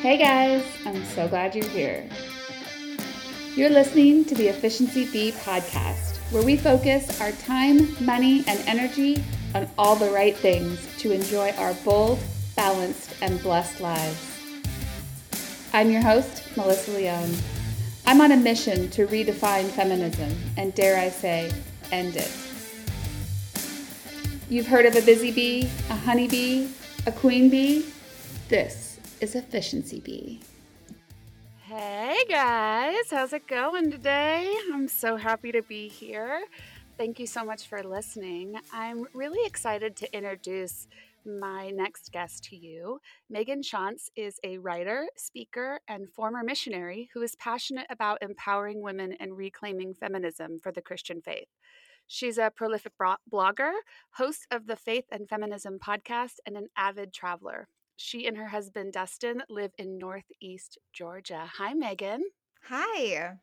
Hey guys, I'm so glad you're here. You're listening to the Efficiency Bee podcast, where we focus our time, money, and energy on all the right things to enjoy our bold, balanced, and blessed lives. I'm your host, Melissa Leone. I'm on a mission to redefine feminism and, dare I say, end it. You've heard of a busy bee, a honeybee, a queen bee? This is Efficiency Bee. Hey guys, how's it going today? I'm so happy to be here. Thank you so much for listening. I'm really excited to introduce my next guest to you. Meghan Tschanz is a writer, speaker, and former missionary who is passionate about empowering women and reclaiming feminism for the Christian faith. She's a prolific blogger, host of the Faith and Feminism podcast, and an avid traveler. She and her husband, Dustin, live in Northeast Georgia. Hi, Meghan. Hi.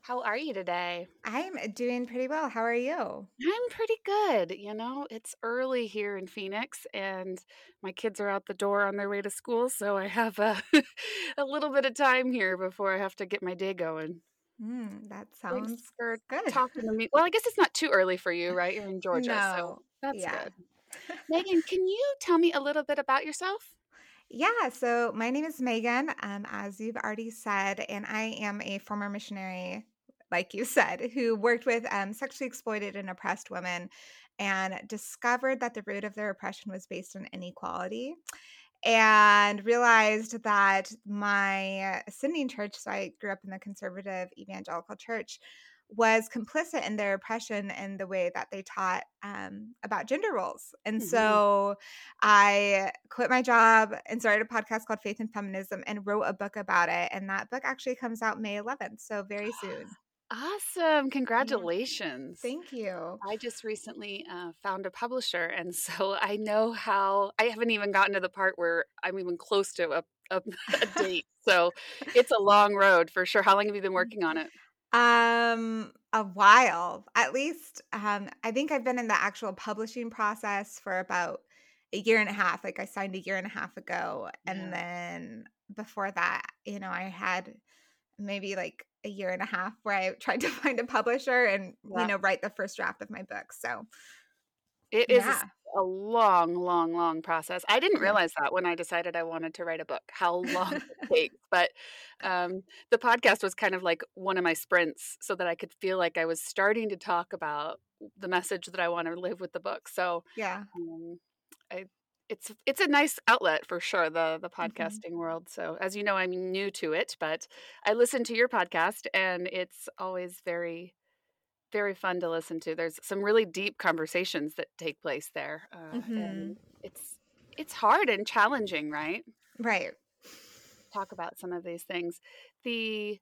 How are you today? I'm doing pretty well. How are you? I'm pretty good. You know, it's early here in Phoenix and my kids are out the door on their way to school, so I have a, a little bit of time here before I have to get my day going. Mm, that sounds for good. Talking to me. Well, I guess it's not too early for you, right? You're in Georgia, no. so that's yeah. good. Meghan, can you tell me a little bit about yourself? Yeah, so my name is Meghan, um, as you've already said, and I am a former missionary, like you said, who worked with um, sexually exploited and oppressed women and discovered that the root of their oppression was based on inequality and realized that my ascending church, so I grew up in the conservative evangelical church, was complicit in their oppression and the way that they taught um, about gender roles. And mm-hmm. so I quit my job and started a podcast called Faith and Feminism and wrote a book about it. And that book actually comes out May 11th, so very soon. Awesome. Congratulations. Thank you. I just recently uh, found a publisher. And so I know how, I haven't even gotten to the part where I'm even close to a, a, a date. so it's a long road for sure. How long have you been working on it? Um, a while. At least um I think I've been in the actual publishing process for about a year and a half. Like I signed a year and a half ago and yeah. then before that, you know, I had maybe like a year and a half where I tried to find a publisher and yeah. you know write the first draft of my book. So it is yeah a long, long, long process. I didn't realize that when I decided I wanted to write a book, how long it takes. But um, the podcast was kind of like one of my sprints so that I could feel like I was starting to talk about the message that I want to live with the book. So, yeah. Um, I, it's it's a nice outlet for sure the the mm-hmm. podcasting mm-hmm. world so as you know i'm new to it but i listen to your podcast and it's always very very fun to listen to. There's some really deep conversations that take place there, uh, mm-hmm. and it's it's hard and challenging, right? Right. Talk about some of these things. The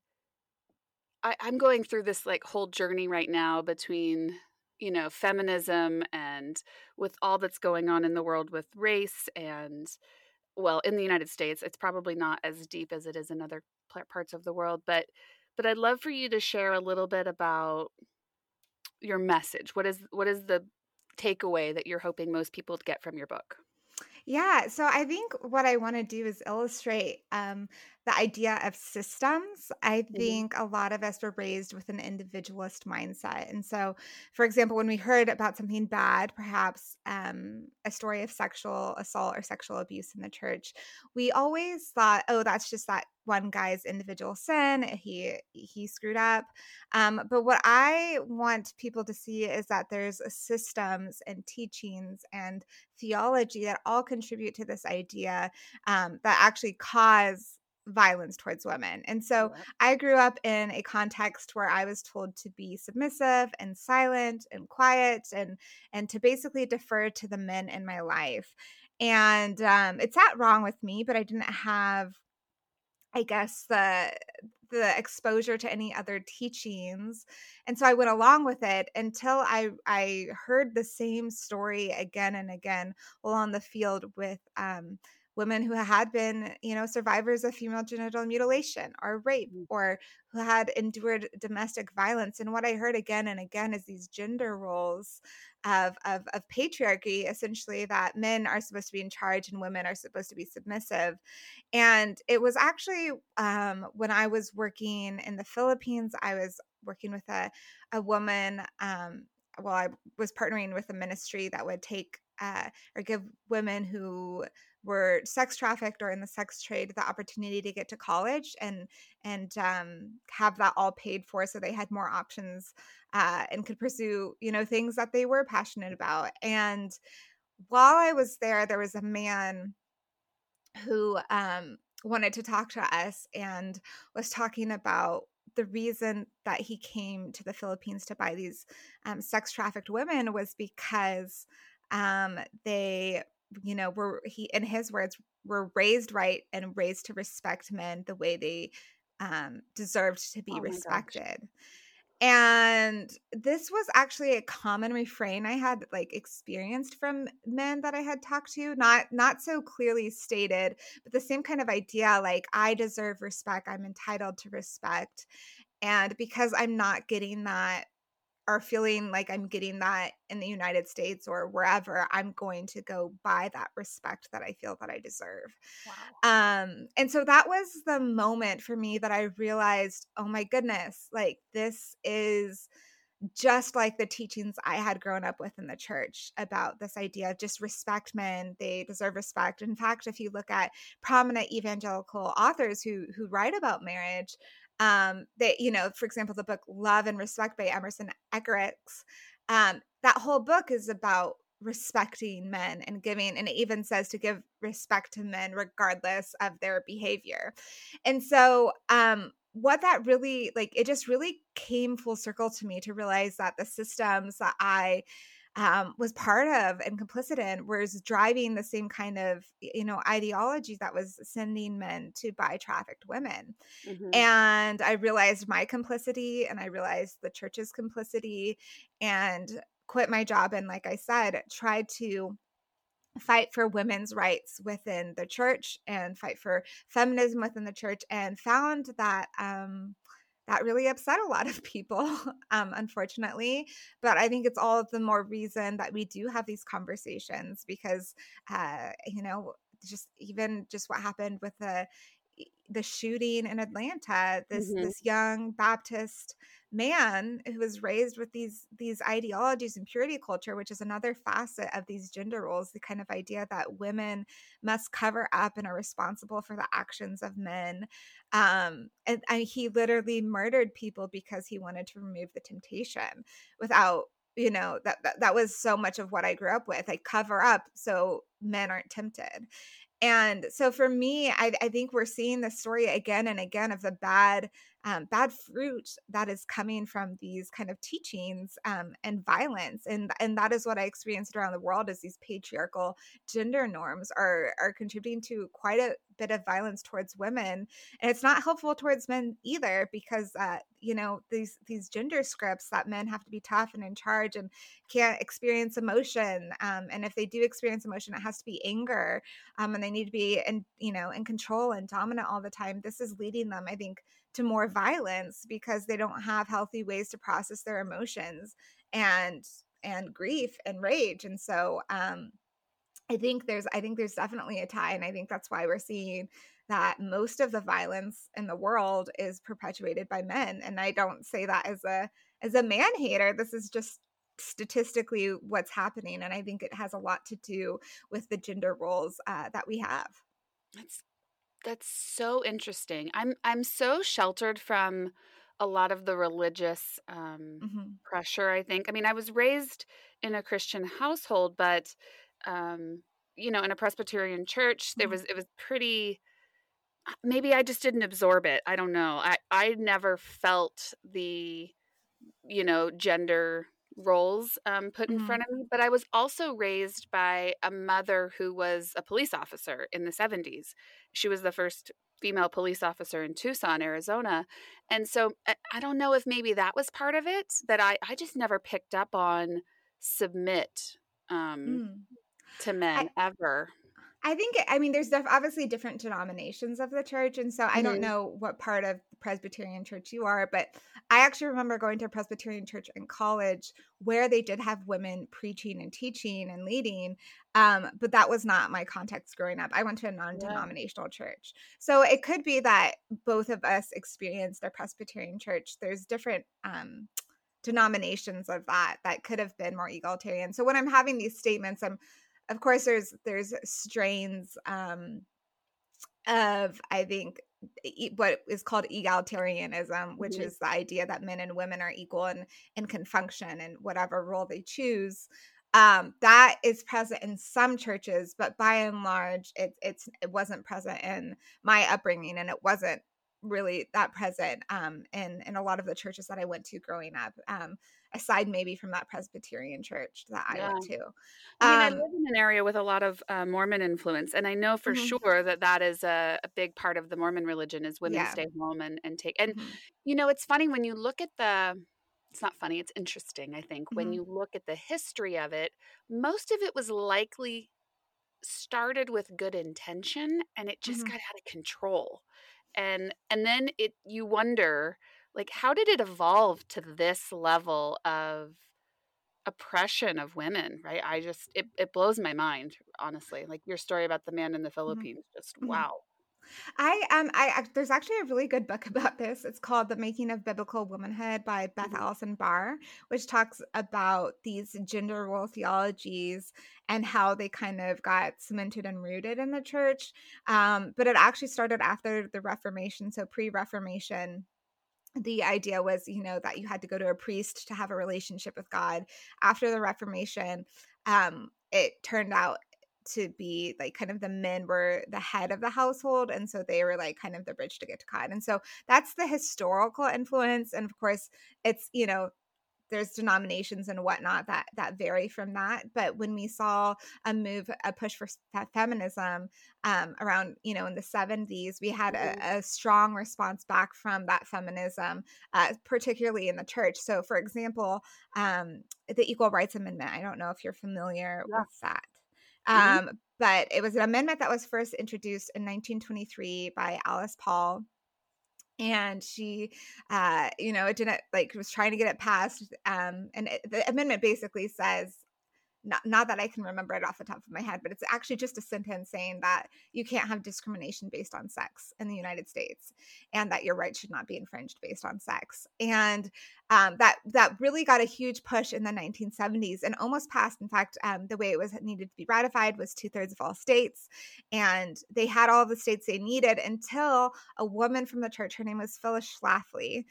I, I'm going through this like whole journey right now between you know feminism and with all that's going on in the world with race and well in the united states it's probably not as deep as it is in other parts of the world but but i'd love for you to share a little bit about your message? What is what is the takeaway that you're hoping most people get from your book? Yeah, so I think what I want to do is illustrate um, the idea of systems. I mm-hmm. think a lot of us were raised with an individualist mindset. And so, for example, when we heard about something bad, perhaps um, a story of sexual assault or sexual abuse in the church, we always thought, oh, that's just that one guy's individual sin he he screwed up um, but what i want people to see is that there's systems and teachings and theology that all contribute to this idea um, that actually cause violence towards women. And so I grew up in a context where I was told to be submissive and silent and quiet and and to basically defer to the men in my life. And um, it's not wrong with me, but I didn't have I guess the the exposure to any other teachings and so i went along with it until i i heard the same story again and again while on the field with um women who had been, you know, survivors of female genital mutilation or rape mm. or who had endured domestic violence. And what I heard again and again is these gender roles of, of, of patriarchy, essentially, that men are supposed to be in charge and women are supposed to be submissive. And it was actually um, when I was working in the Philippines, I was working with a, a woman. Um, well, I was partnering with a ministry that would take uh, or give women who were sex trafficked or in the sex trade the opportunity to get to college and and um, have that all paid for so they had more options uh, and could pursue you know things that they were passionate about. And while i was there there was a man who um, wanted to talk to us and was talking about the reason that he came to the Philippines to buy these um, sex trafficked women was because um, they, you know, were he in his words were raised right and raised to respect men the way they um, deserved to be oh respected. Gosh. And this was actually a common refrain I had like experienced from men that I had talked to, not not so clearly stated, but the same kind of idea like I deserve respect, I'm entitled to respect. And because I'm not getting that or feeling like I'm getting that in the United States or wherever, I'm going to go buy that respect that I feel that I deserve. Wow. Um, and so that was the moment for me that I realized, oh my goodness, like this is just like the teachings I had grown up with in the church about this idea of just respect men, they deserve respect. In fact, if you look at prominent evangelical authors who who write about marriage, um that you know for example the book love and respect by emerson eggerichs um that whole book is about respecting men and giving and it even says to give respect to men regardless of their behavior. And so um what that really like it just really came full circle to me to realize that the systems that i um, was part of and complicit in was driving the same kind of you know ideology that was sending men to buy trafficked women mm-hmm. and i realized my complicity and i realized the church's complicity and quit my job and like i said tried to fight for women's rights within the church and fight for feminism within the church and found that um, that really upset a lot of people, um, unfortunately. But I think it's all the more reason that we do have these conversations because, uh, you know, just even just what happened with the the shooting in Atlanta, this mm-hmm. this young Baptist man who was raised with these these ideologies and purity culture which is another facet of these gender roles the kind of idea that women must cover up and are responsible for the actions of men um and, and he literally murdered people because he wanted to remove the temptation without you know that, that that was so much of what i grew up with i cover up so men aren't tempted and so for me I, I think we're seeing the story again and again of the bad um, bad fruit that is coming from these kind of teachings um, and violence and and that is what i experienced around the world is these patriarchal gender norms are are contributing to quite a bit of violence towards women and it's not helpful towards men either because uh, you know these these gender scripts that men have to be tough and in charge and can't experience emotion um, and if they do experience emotion it has to be anger um, and they need to be in you know in control and dominant all the time. This is leading them i think to more violence because they don't have healthy ways to process their emotions and and grief and rage and so um i think there's i think there's definitely a tie and i think that's why we're seeing that most of the violence in the world is perpetuated by men and i don't say that as a as a man hater this is just statistically what's happening and i think it has a lot to do with the gender roles uh, that we have. That's that's so interesting. I'm I'm so sheltered from a lot of the religious um, mm-hmm. pressure. I think. I mean, I was raised in a Christian household, but um, you know, in a Presbyterian church, there mm-hmm. was it was pretty. Uh, maybe I just didn't absorb it. I don't know. I I never felt the, you know, gender roles um, put in mm-hmm. front of me, but I was also raised by a mother who was a police officer in the 70s. She was the first female police officer in Tucson, Arizona. And so eh, I don't know if maybe that was part of it that I, I just never picked up on submit um, mm. to men I, ever. I think I mean there's def- obviously different denominations of the church, and so I don't Mhm. know what part of the Presbyterian church you are, but I actually remember going to a Presbyterian church in college where they did have women preaching and teaching and leading, um, but that was not my context growing up. I went to a non-denominational church, so it could be that both of us experienced a Presbyterian church. There's different. Um, denominations of that that could have been more egalitarian so when i'm having these statements i'm of course there's there's strains um of i think what is called egalitarianism which Mhm. is the idea that men and women are equal and and can function in whatever role they choose um that is present in some churches but by and large it, it's it wasn't present in my upbringing and it wasn't really that present um in in a lot of the churches that i went to growing up um aside maybe from that presbyterian church that i Yeah. went to I mean, I um live in an area with a lot of uh, Mormon influence, and I know for Mhm. sure that that is a, a big part of the Mormon religion is women Yeah. stay home and, and take. And mhm, you know, it's funny when you look at the. It's not funny. It's interesting. I think when Mhm. you look at the history of it, most of it was likely started with good intention, and it just Mhm. got out of control. And and then it you wonder like how did it evolve to this level of oppression of women right? I just it, it blows my mind honestly like your story about the man in the philippines just mhm. wow I um I there's actually a really good book about this. It's called The Making of Biblical Womanhood by Beth Mhm. Allison Barr, which talks about these gender role theologies and how they kind of got cemented and rooted in the church. Um, but it actually started after the Reformation, so pre-Reformation. The idea was, you know, that you had to go to a priest to have a relationship with God. After the Reformation, um, it turned out to be like kind of the men were the head of the household and so they were like kind of the bridge to get to god and so that's the historical influence and of course it's you know there's denominations and whatnot that that vary from that but when we saw a move a push for fe- feminism um, around you know in the 70s we had a, a strong response back from that feminism uh, particularly in the church so for example um, the equal rights amendment i don't know if you're familiar Yeah. with that Mhm. um, but it was an amendment that was first introduced in 1923 by Alice Paul. And she, uh, you know, it didn't like was trying to get it passed. Um, and it, the amendment basically says, not, not that I can remember it off the top of my head, but it's actually just a sentence saying that you can't have discrimination based on sex in the United States, and that your rights should not be infringed based on sex. And um, that that really got a huge push in the 1970s and almost passed. In fact, um, the way it was needed to be ratified was two thirds of all states, and they had all the states they needed until a woman from the church, her name was Phyllis Schlafly,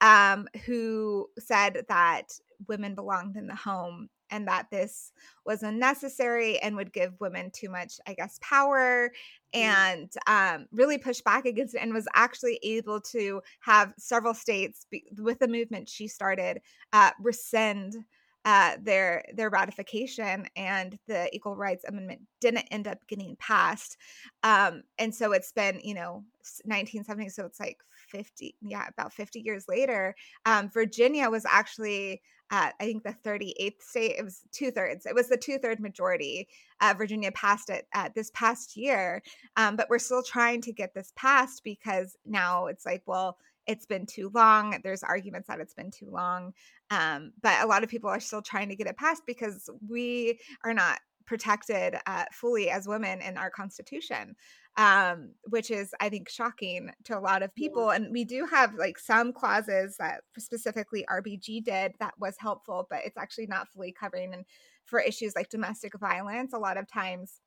um, who said that women belonged in the home and that this was unnecessary and would give women too much, I guess, power and um, really push back against it and was actually able to have several states, be, with the movement she started, uh, rescind. Uh, their their ratification and the equal rights amendment didn't end up getting passed um, and so it's been you know 1970 so it's like 50 yeah about 50 years later um, virginia was actually uh, I think the 38th state, it was two thirds. It was the two third majority. Uh, Virginia passed it uh, this past year, um, but we're still trying to get this passed because now it's like, well, it's been too long. There's arguments that it's been too long. Um, but a lot of people are still trying to get it passed because we are not protected uh, fully as women in our constitution um, which is I think shocking to a lot of people. And we do have like some clauses that specifically RBG did that was helpful, but it's actually not fully covering. And for issues like domestic violence, a lot of times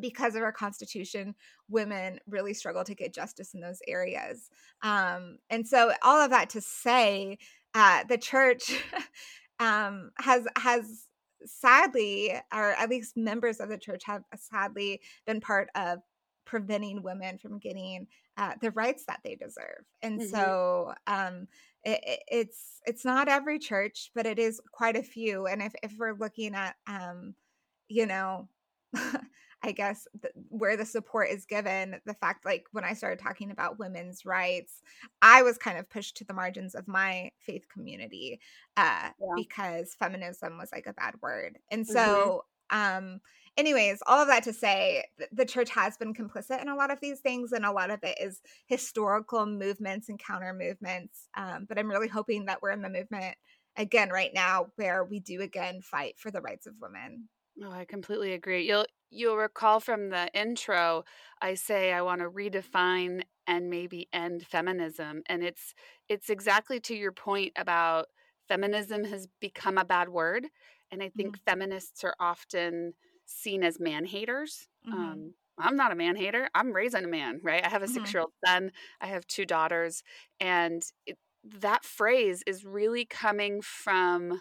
because of our constitution women really struggle to get justice in those areas. Um, and so all of that to say uh, the church um, has has sadly or at least members of the church have sadly been part of preventing women from getting uh, the rights that they deserve. And mm-hmm. so um, it, it's it's not every church but it is quite a few. And if, if we're looking at um, you know I guess the, where the support is given, the fact like when I started talking about women's rights, I was kind of pushed to the margins of my faith community uh, yeah. because feminism was like a bad word. And so mm-hmm. um, anyways, all of that to say, the church has been complicit in a lot of these things, and a lot of it is historical movements and counter movements. Um, but I'm really hoping that we're in the movement again right now where we do again fight for the rights of women. Oh, I completely agree. You'll you'll recall from the intro, I say I want to redefine and maybe end feminism, and it's it's exactly to your point about feminism has become a bad word, and I think mm-hmm. feminists are often seen as man haters. Mm-hmm. Um, I'm not a man hater. I'm raising a man, right? I have a mm-hmm. six year old son. I have two daughters, and it, that phrase is really coming from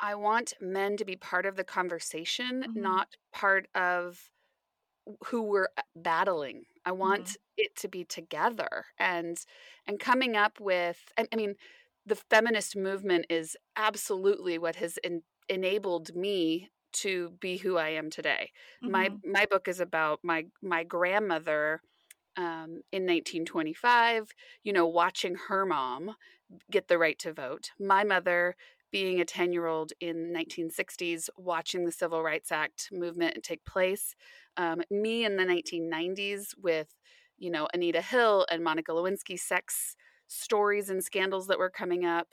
I want men to be part of the conversation, mm-hmm. not part of who we're uh, battling. I want mm-hmm. it to be together and and coming up with I, I mean the feminist movement is absolutely what has in, enabled me to be who I am today. Mm-hmm. My my book is about my my grandmother um, in 1925, you know, watching her mom get the right to vote. My mother being a 10 year old in 1960s watching the civil rights act movement take place um, me in the 1990s with you know anita hill and monica lewinsky sex stories and scandals that were coming up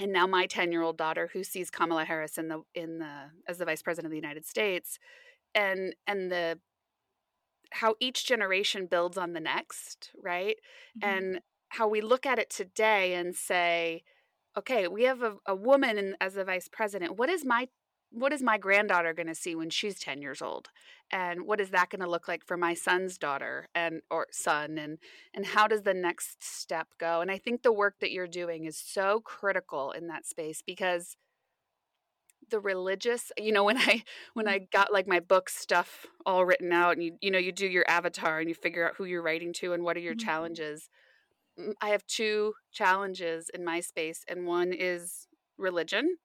and now my 10 year old daughter who sees kamala harris in the in the as the vice president of the united states and and the how each generation builds on the next right mm-hmm. and how we look at it today and say okay, we have a, a woman in, as the vice president. What is my what is my granddaughter going to see when she's 10 years old and what is that going to look like for my son's daughter and or son and and how does the next step go and i think the work that you're doing is so critical in that space because the religious you know when i when i got like my book stuff all written out and you you know you do your avatar and you figure out who you're writing to and what are your mm-hmm. challenges I have two challenges in my space, and one is religion,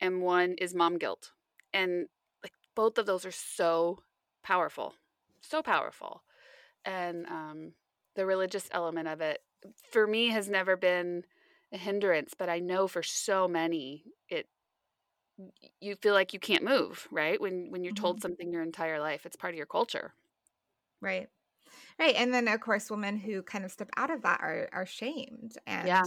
and one is mom guilt. And like both of those are so powerful, so powerful. And um, the religious element of it for me has never been a hindrance, but I know for so many it you feel like you can't move, right? When when you're mm-hmm. told something your entire life, it's part of your culture. Right. Right. And then of course women who kind of step out of that are are shamed and yeah.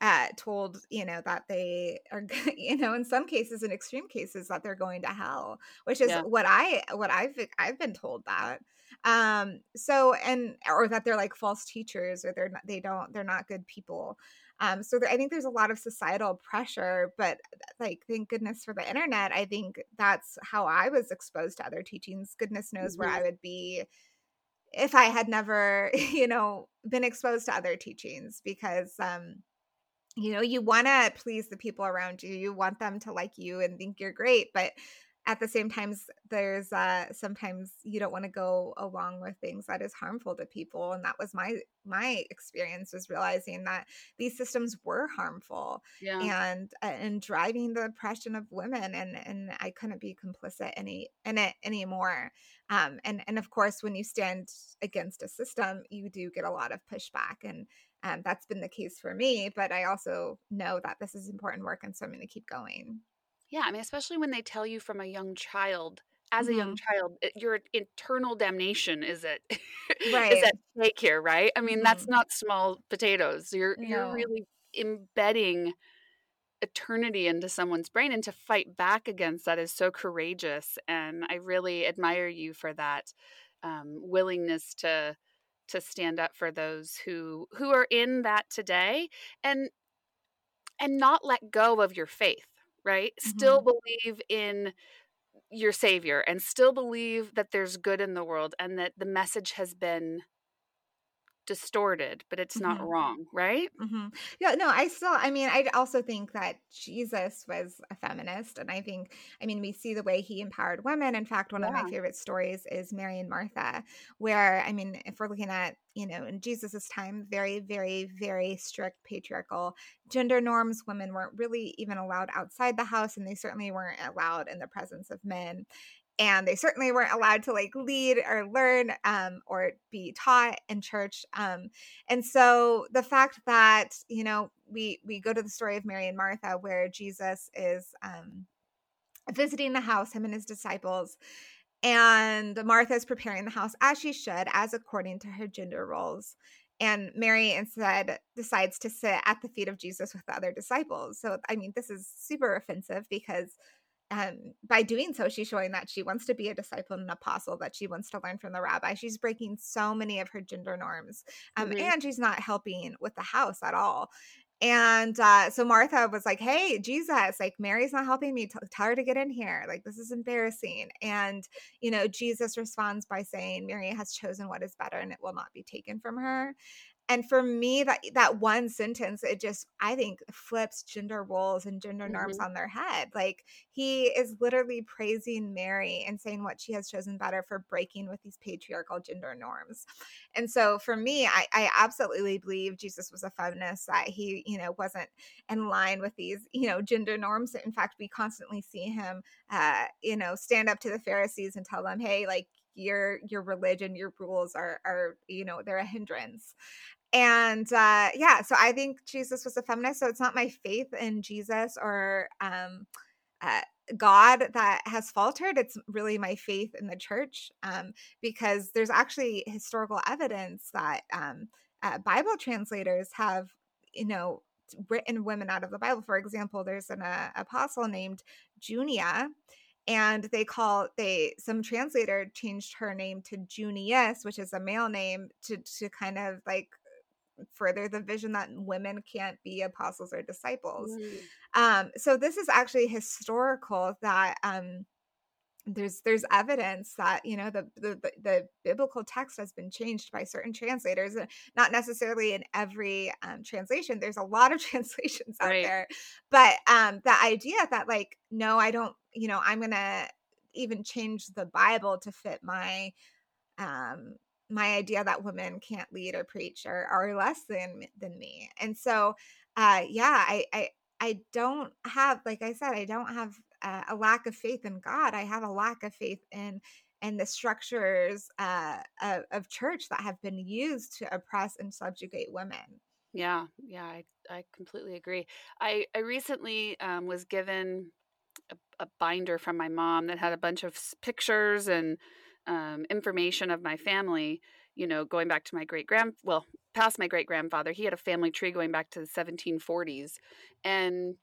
uh, told, you know, that they are you know, in some cases, in extreme cases, that they're going to hell, which is yeah. what I what I've I've been told that. Um, so and or that they're like false teachers or they're not they don't they're not good people. Um, so there, I think there's a lot of societal pressure, but like, thank goodness for the internet. I think that's how I was exposed to other teachings. Goodness knows mm-hmm. where I would be if I had never, you know, been exposed to other teachings because um you know, you want to please the people around you. You want them to like you and think you're great, but at the same times there's uh sometimes you don't want to go along with things that is harmful to people and that was my my experience was realizing that these systems were harmful yeah. and uh, and driving the oppression of women and and I couldn't be complicit any in it anymore um and and of course when you stand against a system you do get a lot of pushback and um, that's been the case for me but I also know that this is important work and so I'm going to keep going yeah, I mean, especially when they tell you from a young child, as mm-hmm. a young mm-hmm. child, it, your internal damnation is at right. is at stake here, right? I mean, mm-hmm. that's not small potatoes. You're no. you're really embedding eternity into someone's brain, and to fight back against that is so courageous. And I really admire you for that um, willingness to to stand up for those who who are in that today, and and not let go of your faith right? Mm-hmm. Still believe in your savior and still believe that there's good in the world and that the message has been distorted, but it's not mm-hmm. wrong, right? Mm-hmm. Yeah, no, I still, I mean, I also think that Jesus was a feminist. And I think, I mean, we see the way he empowered women. In fact, one yeah. of my favorite stories is Mary and Martha, where, I mean, if we're looking at, you know, in Jesus's time, very, very, very strict patriarchal gender norms. Women weren't really even allowed outside the house, and they certainly weren't allowed in the presence of men and they certainly weren't allowed to like lead or learn um, or be taught in church um, and so the fact that you know we we go to the story of mary and martha where jesus is um, visiting the house him and his disciples And Martha is preparing the house as she should, as according to her gender roles. And Mary instead decides to sit at the feet of Jesus with the other disciples. So, I mean, this is super offensive because um, by doing so, she's showing that she wants to be a disciple and an apostle, that she wants to learn from the rabbi. She's breaking so many of her gender norms. Um, mm-hmm. And she's not helping with the house at all. And uh, so Martha was like, Hey, Jesus, like Mary's not helping me. T- tell her to get in here. Like, this is embarrassing. And, you know, Jesus responds by saying, Mary has chosen what is better and it will not be taken from her and for me that that one sentence it just i think flips gender roles and gender mm-hmm. norms on their head like he is literally praising mary and saying what she has chosen better for breaking with these patriarchal gender norms and so for me i, I absolutely believe jesus was a feminist that he you know wasn't in line with these you know gender norms in fact we constantly see him uh you know stand up to the pharisees and tell them hey like your your religion your rules are are you know they're a hindrance and uh yeah so i think jesus was a feminist so it's not my faith in jesus or um uh, God that has faltered. It's really my faith in the church um, because there's actually historical evidence that um, uh, Bible translators have, you know, written women out of the Bible. For example, there's an uh, apostle named Junia, and they call they some translator changed her name to Junius, which is a male name, to to kind of like further the vision that women can't be apostles or disciples. Mm. Um, so this is actually historical that um, there's there's evidence that you know the, the the biblical text has been changed by certain translators not necessarily in every um, translation there's a lot of translations out right. there but um the idea that like no i don't you know i'm gonna even change the bible to fit my um my idea that women can't lead or preach or are less than than me. And so uh yeah i i i don't have like i said i don't have a lack of faith in god. I have a lack of faith in and the structures uh, of, of church that have been used to oppress and subjugate women. Yeah yeah i, I completely agree. I i recently um, was given a, a binder from my mom that had a bunch of pictures and um, information of my family, you know, going back to my great grand, well, past my great grandfather, he had a family tree going back to the 1740s. And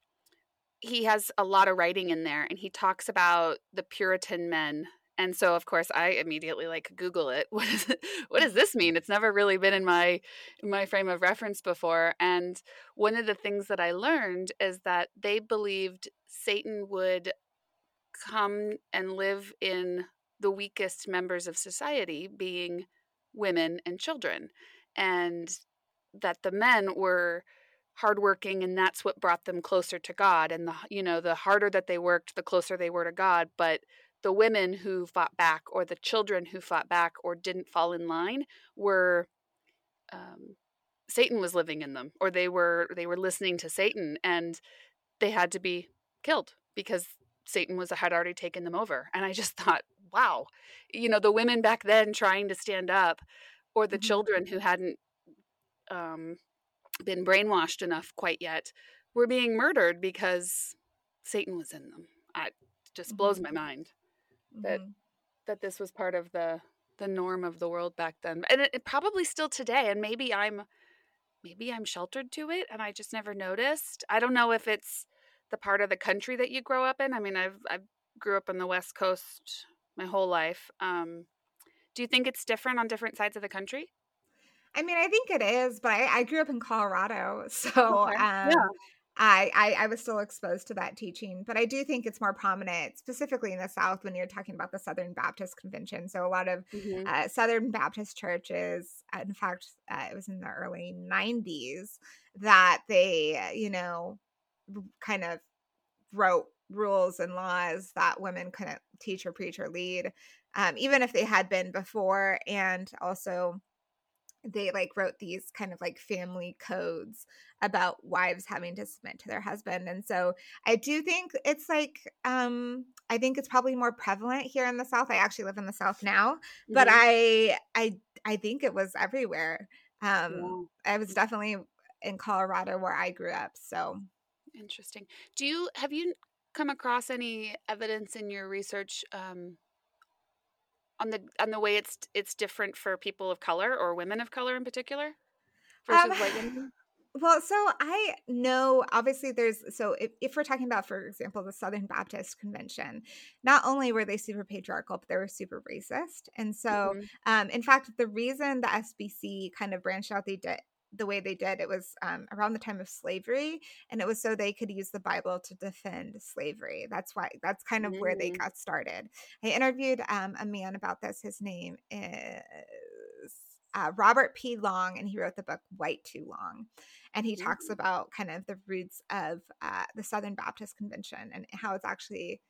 he has a lot of writing in there and he talks about the Puritan men. And so of course I immediately like Google it. What is it, what does this mean? It's never really been in my in my frame of reference before. And one of the things that I learned is that they believed Satan would come and live in the weakest members of society being women and children and that the men were hardworking and that's what brought them closer to God and the you know the harder that they worked the closer they were to God but the women who fought back or the children who fought back or didn't fall in line were um, Satan was living in them or they were they were listening to Satan and they had to be killed because Satan was had already taken them over and I just thought wow, you know, the women back then trying to stand up, or the mm-hmm. children who hadn't um, been brainwashed enough quite yet, were being murdered because Satan was in them. It just blows mm-hmm. my mind that mm-hmm. that this was part of the the norm of the world back then, and it, it probably still today. And maybe I'm maybe I'm sheltered to it, and I just never noticed. I don't know if it's the part of the country that you grow up in. I mean, I've I grew up on the West Coast my whole life. Um, do you think it's different on different sides of the country? I mean, I think it is, but I, I grew up in Colorado, so okay. um, yeah. I, I, I was still exposed to that teaching, but I do think it's more prominent, specifically in the South, when you're talking about the Southern Baptist Convention. So a lot of mm-hmm. uh, Southern Baptist churches, uh, in fact, uh, it was in the early '90s that they, you know, kind of wrote rules and laws that women couldn't teach or preach or lead, um, even if they had been before. And also, they like wrote these kind of like family codes about wives having to submit to their husband and so i do think it's like um i think it's probably more prevalent here in the south i actually live in the south now mm-hmm. but i i i think it was everywhere um yeah. i was definitely in colorado where i grew up so interesting do you have you come across any evidence in your research um, on the on the way it's it's different for people of color or women of color in particular versus um, white women? Well, so I know obviously there's so if, if, we're talking about, for example, the Southern Baptist Convention, not only were they super patriarchal, but they were super racist. And so, mm-hmm. um, in fact, the reason the SBC kind of branched out they did the way they did it was um, around the time of slavery and it was so they could use the bible to defend slavery that's why that's kind of mm. where they mm. got started i interviewed um, a man about this his name is uh, Robert P. Long, and he wrote the book White Too Long. And he mm-hmm. talks about kind of the roots of uh, the Southern Baptist Convention and how it's actually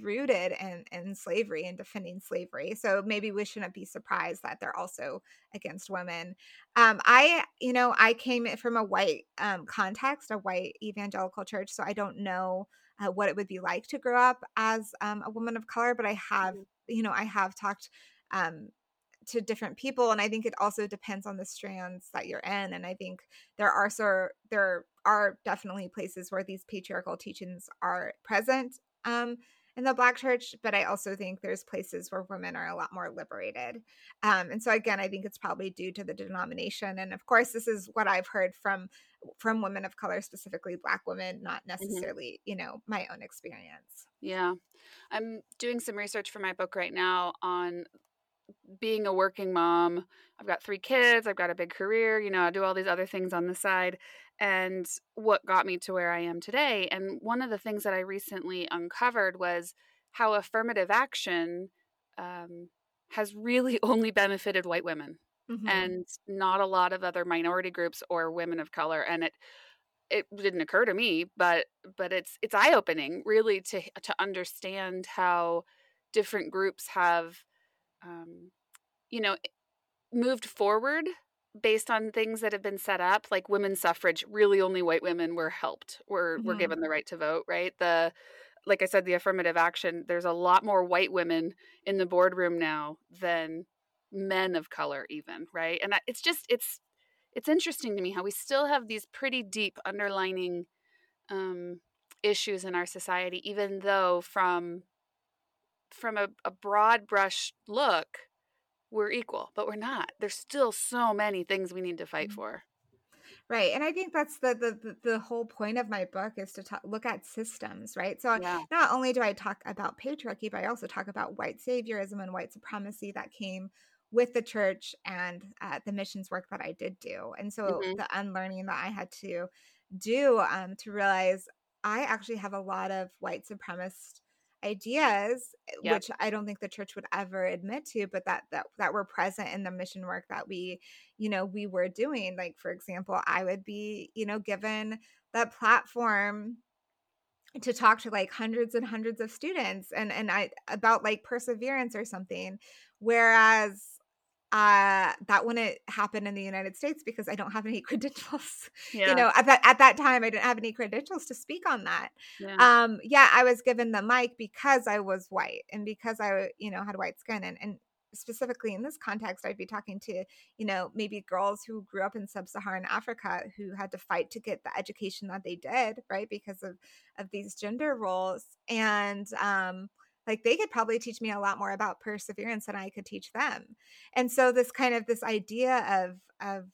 rooted in, in slavery and defending slavery. So maybe we shouldn't be surprised that they're also against women. Um, I, you know, I came from a white um, context, a white evangelical church, so I don't know uh, what it would be like to grow up as um, a woman of color, but I have, mm-hmm. you know, I have talked um, to different people and i think it also depends on the strands that you're in and i think there are so there are definitely places where these patriarchal teachings are present um, in the black church but i also think there's places where women are a lot more liberated um, and so again i think it's probably due to the denomination and of course this is what i've heard from from women of color specifically black women not mm-hmm. necessarily mm-hmm. you know my own experience yeah i'm doing some research for my book right now on being a working mom, I've got three kids, I've got a big career, you know, I do all these other things on the side. And what got me to where I am today. And one of the things that I recently uncovered was how affirmative action um, has really only benefited white women mm-hmm. and not a lot of other minority groups or women of color. And it, it didn't occur to me, but but it's it's eye opening really to to understand how different groups have um, you know, moved forward based on things that have been set up, like women's suffrage. Really, only white women were helped, were mm-hmm. were given the right to vote. Right. The like I said, the affirmative action. There's a lot more white women in the boardroom now than men of color, even. Right. And it's just it's it's interesting to me how we still have these pretty deep underlining um, issues in our society, even though from from a, a broad brush look, we're equal, but we're not. There's still so many things we need to fight mm-hmm. for. Right. And I think that's the the the whole point of my book is to talk, look at systems, right? So yeah. not only do I talk about patriarchy, but I also talk about white saviorism and white supremacy that came with the church and uh, the missions work that I did do. And so mm-hmm. the unlearning that I had to do um, to realize I actually have a lot of white supremacist ideas eh, yep. which i don't think the church would ever admit to but that that that were present in the mission work that we you know we were doing like for example i would be you know given that platform to talk to like hundreds and hundreds of students and and i about like perseverance or something whereas uh, that wouldn't happen in the United States because I don't have any credentials. Yeah. You know, at that at that time, I didn't have any credentials to speak on that. Yeah. Um, yeah, I was given the mic because I was white and because I, you know, had white skin, and and specifically in this context, I'd be talking to, you know, maybe girls who grew up in sub-Saharan Africa who had to fight to get the education that they did, right, because of of these gender roles, and um like they could probably teach me a lot more about perseverance than i could teach them. And so this kind of this idea of of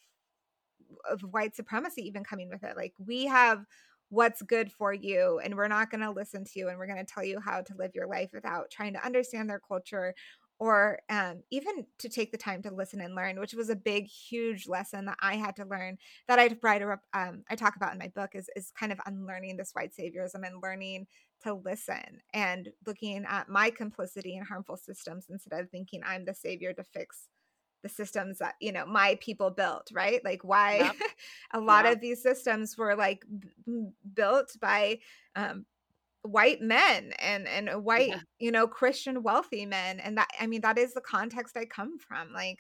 of white supremacy even coming with it like we have what's good for you and we're not going to listen to you and we're going to tell you how to live your life without trying to understand their culture or um, even to take the time to listen and learn, which was a big, huge lesson that I had to learn that I write um, I talk about in my book is is kind of unlearning this white saviorism and learning to listen and looking at my complicity in harmful systems instead of thinking I'm the savior to fix the systems that you know my people built right like why yep. a lot of these systems were like b- built by um, white men and and white yeah. you know christian wealthy men and that i mean that is the context i come from like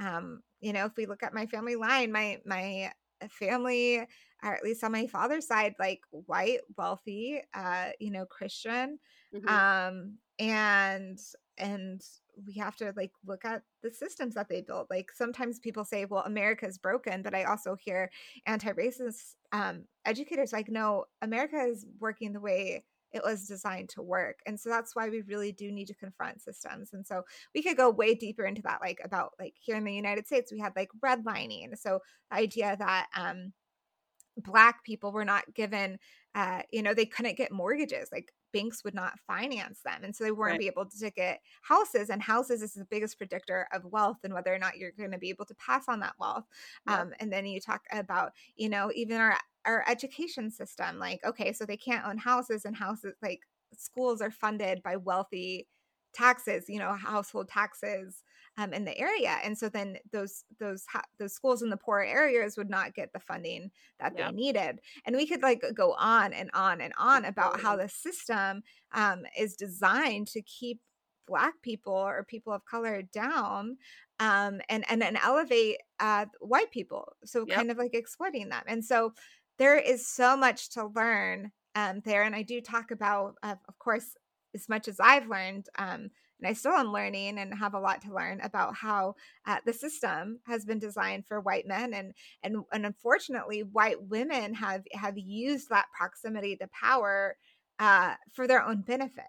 um you know if we look at my family line my my family or at least on my father's side like white wealthy uh you know christian mm-hmm. um and and we have to like look at the systems that they built like sometimes people say well america is broken but i also hear anti-racist um educators like no america is working the way it was designed to work. And so that's why we really do need to confront systems. And so we could go way deeper into that, like about like here in the United States, we had like redlining. So the idea that um black people were not given uh you know they couldn't get mortgages like banks would not finance them and so they weren't right. be able to get houses and houses is the biggest predictor of wealth and whether or not you're going to be able to pass on that wealth um, and then you talk about you know even our our education system like okay so they can't own houses and houses like schools are funded by wealthy taxes you know household taxes um, in the area and so then those those those schools in the poorer areas would not get the funding that they needed and we could like go on and on and on about how the system um, is designed to keep black people or people of color down um, and and and elevate uh, white people so yep. kind of like exploiting them and so there is so much to learn um, there and i do talk about uh, of course as much as i've learned um, and I still am learning and have a lot to learn about how uh, the system has been designed for white men and and and unfortunately white women have have used that proximity to power uh, for their own benefit.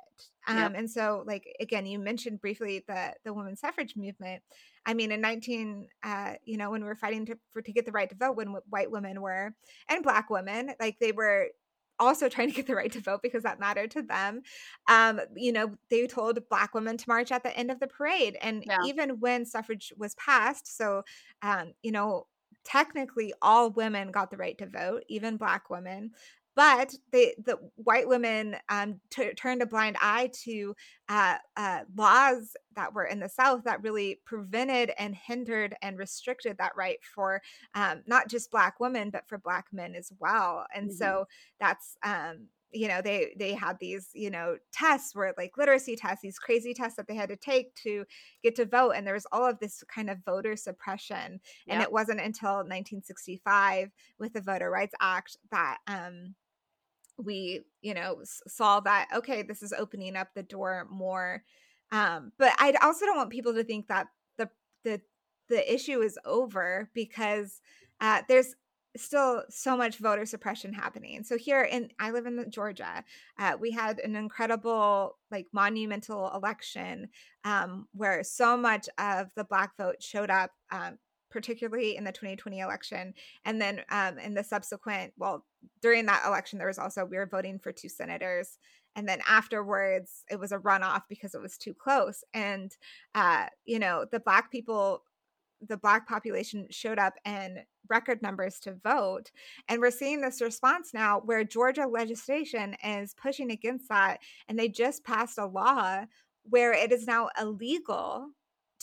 Um, yep. And so, like again, you mentioned briefly the the women's suffrage movement. I mean, in 19, uh, you know, when we were fighting to for, to get the right to vote, when white women were and black women, like they were also trying to get the right to vote because that mattered to them. Um, you know, they told black women to march at the end of the parade. And yeah. even when suffrage was passed, so, um, you know, technically all women got the right to vote, even black women but they, the white women um, t- turned a blind eye to uh, uh, laws that were in the South that really prevented and hindered and restricted that right for um, not just Black women, but for Black men as well. And mm-hmm. so that's um, you know they they had these you know tests where like literacy tests these crazy tests that they had to take to get to vote and there was all of this kind of voter suppression and it wasn't until 1965 with the voter rights act that um we you know saw that okay this is opening up the door more um but i also don't want people to think that the the the issue is over because uh there's still so much voter suppression happening. So here in I live in Georgia, uh, we had an incredible like monumental election um, where so much of the black vote showed up um, particularly in the 2020 election. And then um, in the subsequent, well, during that election, there was also, we were voting for two senators. And then afterwards, it was a runoff because it was too close. And, uh, you know, the Black people, the Black population showed up in record numbers to vote. And we're seeing this response now where Georgia legislation is pushing against that. And they just passed a law where it is now illegal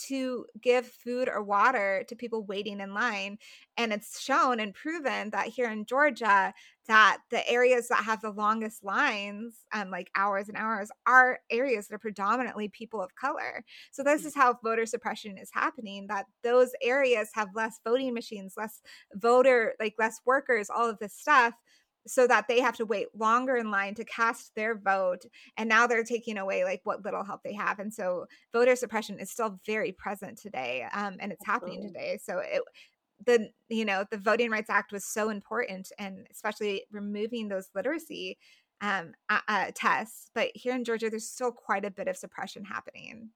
to give food or water to people waiting in line and it's shown and proven that here in georgia that the areas that have the longest lines um, like hours and hours are areas that are predominantly people of color so this is mm. how voter suppression is happening that those areas have less voting machines less voter like less workers all of this stuff so that they have to wait longer in line to cast their vote and now they're taking away like what little help they have and so voter suppression is still very present today um, and it's happening today so it the you know the voting rights act was so important and especially removing those literacy um, uh, tests but here in georgia there's still quite a bit of suppression happening.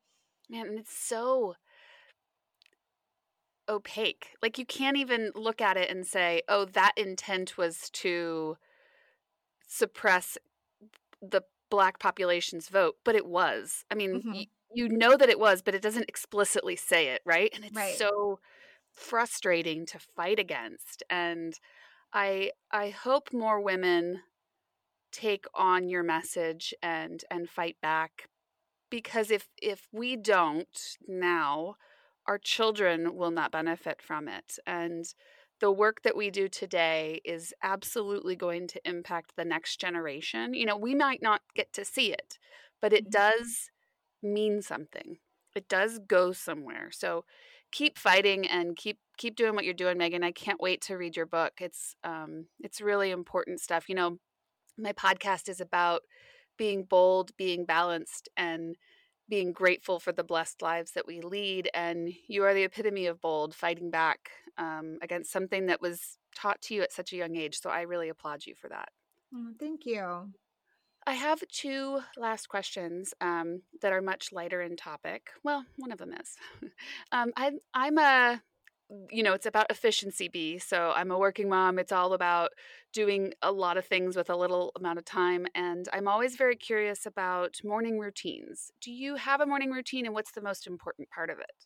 Man and it's so opaque. Like you can't even look at it and say, "Oh, that intent was to suppress the black population's vote," but it was. I mean, mm-hmm. y- you know that it was, but it doesn't explicitly say it, right? And it's right. so frustrating to fight against. And I I hope more women take on your message and and fight back because if if we don't now our children will not benefit from it. And the work that we do today is absolutely going to impact the next generation. You know, we might not get to see it, but it mm-hmm. does mean something. It does go somewhere. So keep fighting and keep keep doing what you're doing, Meghan. I can't wait to read your book. It's um it's really important stuff. You know, my podcast is about being bold, being balanced and being grateful for the blessed lives that we lead. And you are the epitome of bold, fighting back um, against something that was taught to you at such a young age. So I really applaud you for that. Oh, thank you. I have two last questions um, that are much lighter in topic. Well, one of them is. um, I, I'm a, you know, it's about efficiency B. So I'm a working mom. It's all about doing a lot of things with a little amount of time. And I'm always very curious about morning routines. Do you have a morning routine and what's the most important part of it?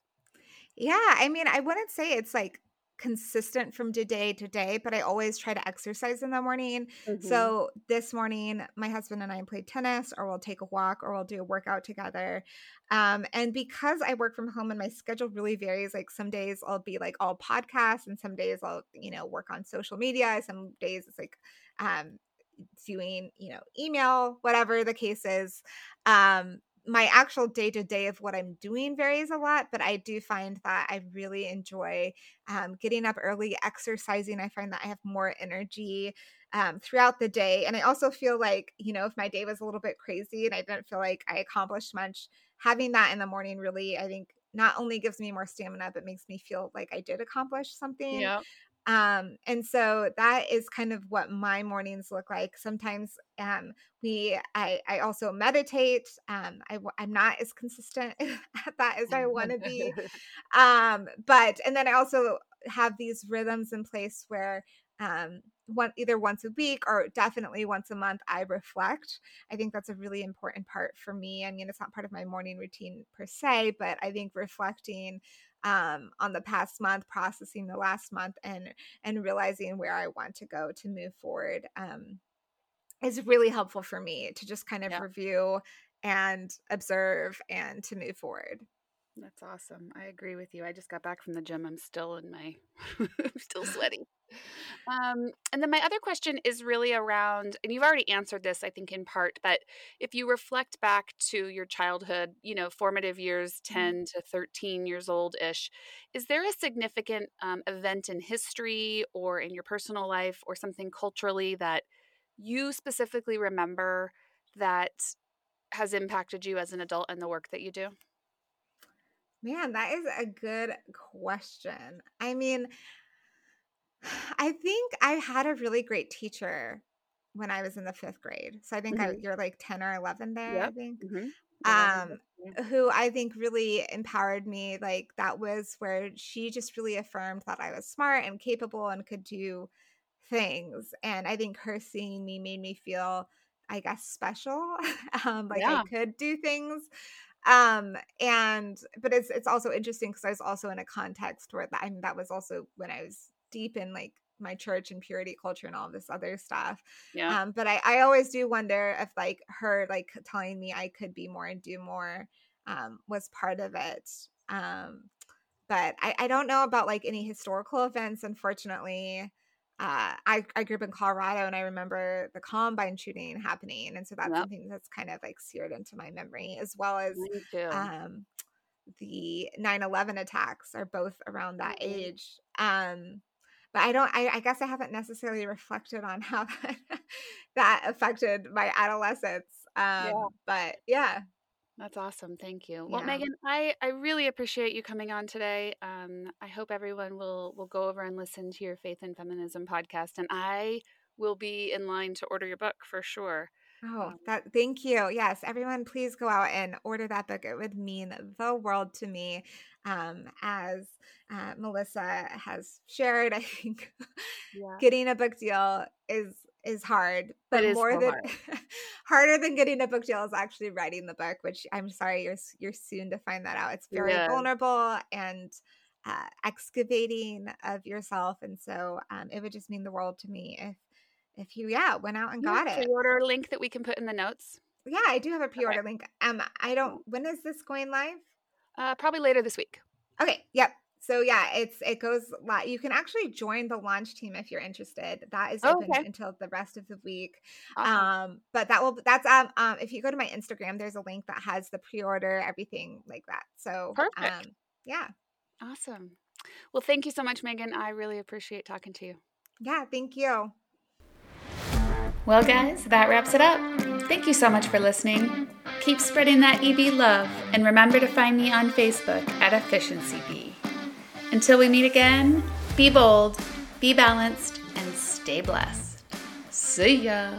Yeah, I mean, I wouldn't say it's like consistent from day to day, but I always try to exercise in the morning. Mm-hmm. So this morning, my husband and I play tennis, or we'll take a walk, or we'll do a workout together. Um, and because I work from home and my schedule really varies, like some days I'll be like all podcasts, and some days I'll, you know, work on social media. Some days it's like, um, doing you know email whatever the case is um my actual day to day of what I'm doing varies a lot, but I do find that I really enjoy um, getting up early, exercising. I find that I have more energy um, throughout the day. And I also feel like, you know, if my day was a little bit crazy and I didn't feel like I accomplished much, having that in the morning really, I think, not only gives me more stamina, but makes me feel like I did accomplish something. Yeah. Um, and so that is kind of what my mornings look like. Sometimes um, we, I, I also meditate. Um, I, I'm not as consistent at that as I want to be. Um, but, and then I also have these rhythms in place where um, one either once a week or definitely once a month i reflect i think that's a really important part for me i mean it's not part of my morning routine per se but i think reflecting um, on the past month, processing the last month, and and realizing where I want to go to move forward um, is really helpful for me to just kind of yeah. review and observe and to move forward. That's awesome. I agree with you. I just got back from the gym. I'm still in my, I'm still sweaty. Um, and then my other question is really around, and you've already answered this, I think, in part, but if you reflect back to your childhood, you know, formative years, mm-hmm. 10 to 13 years old ish, is there a significant um, event in history or in your personal life or something culturally that you specifically remember that has impacted you as an adult and the work that you do? Man, that is a good question. I mean, I think I had a really great teacher when I was in the fifth grade. So I think mm-hmm. I, you're like 10 or 11 there, yep. I think. Mm-hmm. Um, who I think really empowered me. Like that was where she just really affirmed that I was smart and capable and could do things. And I think her seeing me made me feel, I guess, special. um, like yeah. I could do things um and but it's it's also interesting because i was also in a context where that, I mean, that was also when i was deep in like my church and purity culture and all this other stuff. Yeah. Um but i i always do wonder if like her like telling me i could be more and do more um was part of it. Um but i i don't know about like any historical events unfortunately uh, I, I grew up in Colorado and I remember the Columbine shooting happening. And so that's yep. something that's kind of like seared into my memory, as well as um, the 9 11 attacks are both around that mm-hmm. age. Um, but I don't, I, I, guess I haven't necessarily reflected on how that, that affected my adolescence. Um, yeah. But yeah. That's awesome. Thank you. Well, yeah. Meghan, I, I really appreciate you coming on today. Um, I hope everyone will will go over and listen to your Faith and Feminism podcast, and I will be in line to order your book for sure. Oh, um that thank you. Yes, everyone, please go out and order that book. It would mean the world to me. Um, as uh, Melissa has shared, I think yeah. getting a book deal is is hard, but more than hard. harder than getting a book deal is actually writing the book. Which I'm sorry, you're you're soon to find that out. It's very yeah. vulnerable and uh, excavating of yourself, and so um, it would just mean the world to me if if you yeah went out and got it. Pre-order link that we can put in the notes. Yeah, I do have a pre-order okay. link. Um, I don't. When is this going live? Uh, probably later this week. Okay. Yep. So yeah, it's it goes. You can actually join the launch team if you're interested. That is open okay. until the rest of the week. Awesome. Um, but that will that's um, um if you go to my Instagram, there's a link that has the pre-order, everything like that. So perfect. Um, yeah. Awesome. Well, thank you so much, Meghan. I really appreciate talking to you. Yeah, thank you. Well, guys, that wraps it up. Thank you so much for listening. Keep spreading that EB love, and remember to find me on Facebook at Efficiency Bee. Until we meet again, be bold, be balanced, and stay blessed. See ya.